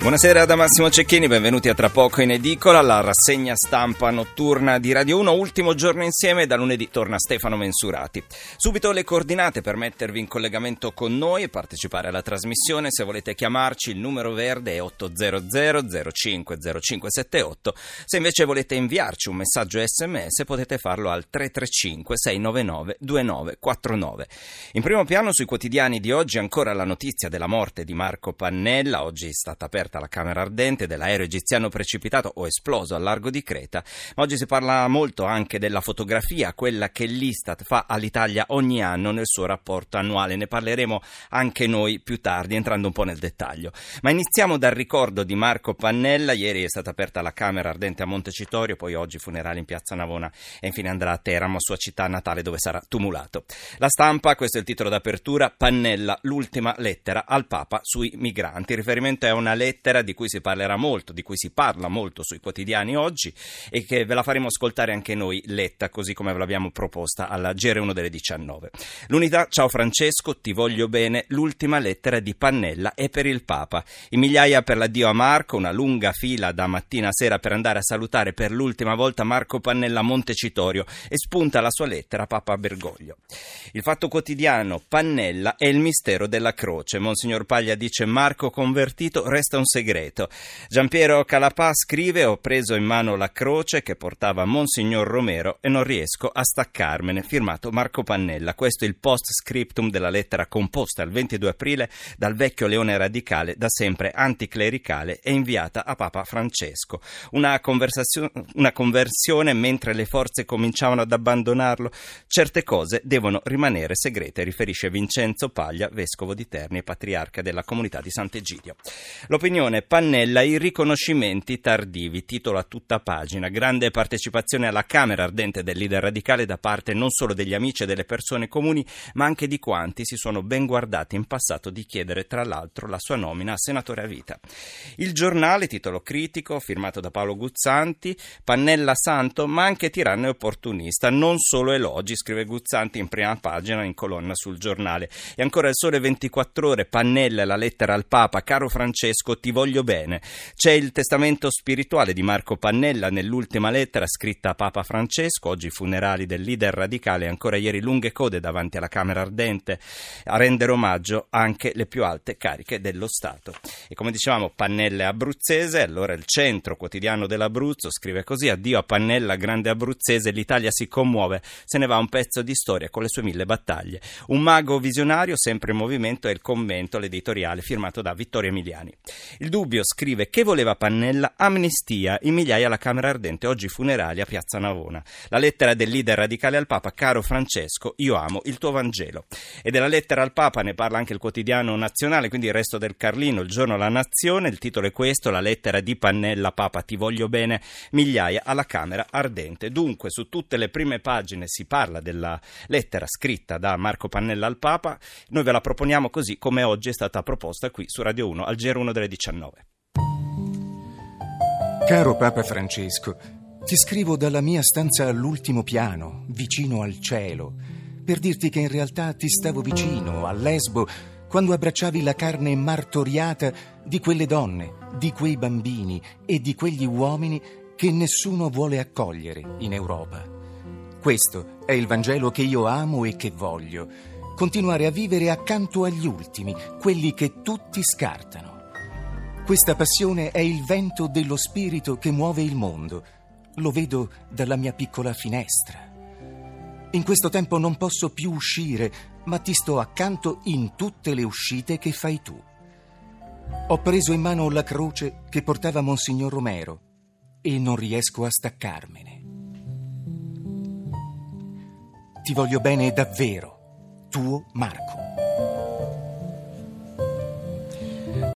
Buonasera da Massimo Cecchini, benvenuti a Tra poco in edicola, la rassegna stampa notturna di Radio 1, ultimo giorno insieme, da lunedì torna Stefano Mensurati. Subito le coordinate per mettervi in collegamento con noi e partecipare alla trasmissione, se volete chiamarci il numero verde è 800 050578, se invece volete inviarci un messaggio sms potete farlo al 335 699 2949. In primo piano sui quotidiani di oggi ancora la notizia della morte di Marco Pannella, oggi è stata aperta aperta la Camera Ardente dell'aereo egiziano precipitato o esploso al largo di Creta, ma oggi si parla molto anche della fotografia, quella che l'Istat fa all'Italia ogni anno nel suo rapporto annuale. Ne parleremo anche noi più tardi, entrando un po' nel dettaglio. Ma iniziamo dal ricordo di Marco Pannella. Ieri è stata aperta la Camera Ardente a Montecitorio, poi oggi funerali in Piazza Navona e infine andrà a Teramo, sua città natale, dove sarà tumulato. La stampa, questo è il titolo d'apertura, Pannella, l'ultima lettera al Papa sui migranti. Il riferimento è una lettera lettera di cui si parlerà molto, di cui si parla molto sui quotidiani oggi e che ve la faremo ascoltare anche noi letta così come ve l'abbiamo proposta alla GR1 delle 19. L'unità, ciao Francesco, ti voglio bene, l'ultima lettera di Pannella è per il Papa. In migliaia per l'addio a Marco, una lunga fila da mattina a sera per andare a salutare per l'ultima volta Marco Pannella a Montecitorio e spunta la sua lettera a Papa Bergoglio. Il fatto quotidiano, Pannella è il mistero della croce. Monsignor Paglia dice Marco convertito resta un segreto. Giampiero Calapà scrive: Ho preso in mano la croce che portava Monsignor Romero e non riesco a staccarmene. Firmato Marco Pannella. Questo è il post scriptum della lettera composta il 22 aprile dal vecchio leone radicale, da sempre anticlericale, e inviata a Papa Francesco. Una, una conversione mentre le forze cominciavano ad abbandonarlo. Certe cose devono rimanere segrete, riferisce Vincenzo Paglia, vescovo di Terni e patriarca della comunità di Sant'Egidio. L'opinione Opinione Pannella i riconoscimenti tardivi, titolo a tutta pagina, grande partecipazione alla Camera ardente del leader radicale da parte non solo degli amici e delle persone comuni, ma anche di quanti si sono ben guardati in passato di chiedere tra l'altro la sua nomina a senatore a vita. Il giornale, titolo critico, firmato da Paolo Guzzanti, Pannella santo ma anche tiranno e opportunista, non solo elogi, scrive Guzzanti in prima pagina in colonna sul giornale. E ancora il sole 24 ore, Pannella la lettera al Papa, caro Francesco, ti ti voglio bene. C'è il testamento spirituale di Marco Pannella nell'ultima lettera scritta a Papa Francesco, oggi funerali del leader radicale, ancora ieri lunghe code davanti alla Camera Ardente a rendere omaggio anche le più alte cariche dello Stato. E come dicevamo, Pannella è abruzzese, allora il centro quotidiano dell'Abruzzo scrive così: Addio a Pannella, grande abruzzese, l'Italia si commuove, se ne va un pezzo di storia con le sue mille battaglie. Un mago visionario, sempre in movimento, è il commento, l'editoriale firmato da Vittorio Emiliani. Il dubbio scrive che voleva Pannella amnistia in migliaia alla Camera Ardente, oggi funerali a Piazza Navona. La lettera del leader radicale al Papa, caro Francesco, io amo il tuo Vangelo. E della lettera al Papa ne parla anche il quotidiano nazionale, quindi il resto del Carlino, il giorno La Nazione, il titolo è questo, la lettera di Pannella, Papa ti voglio bene, migliaia alla Camera Ardente. Dunque su tutte le prime pagine si parla della lettera scritta da Marco Pannella al Papa, noi ve la proponiamo così come oggi è stata proposta qui su Radio 1 al GR1 delle 19. 19. Caro Papa Francesco, ti scrivo dalla mia stanza all'ultimo piano, vicino al cielo, per dirti che in realtà ti stavo vicino, a Lesbo, quando abbracciavi la carne martoriata di quelle donne, di quei bambini e di quegli uomini che nessuno vuole accogliere in Europa. Questo è il Vangelo che io amo e che voglio, continuare a vivere accanto agli ultimi, quelli che tutti scartano. Questa passione è il vento dello spirito che muove il mondo. Lo vedo dalla mia piccola finestra. In questo tempo non posso più uscire, ma ti sto accanto in tutte le uscite che fai tu. Ho preso in mano la croce che portava Monsignor Romero e non riesco a staccarmene. Ti voglio bene davvero, tuo Marco.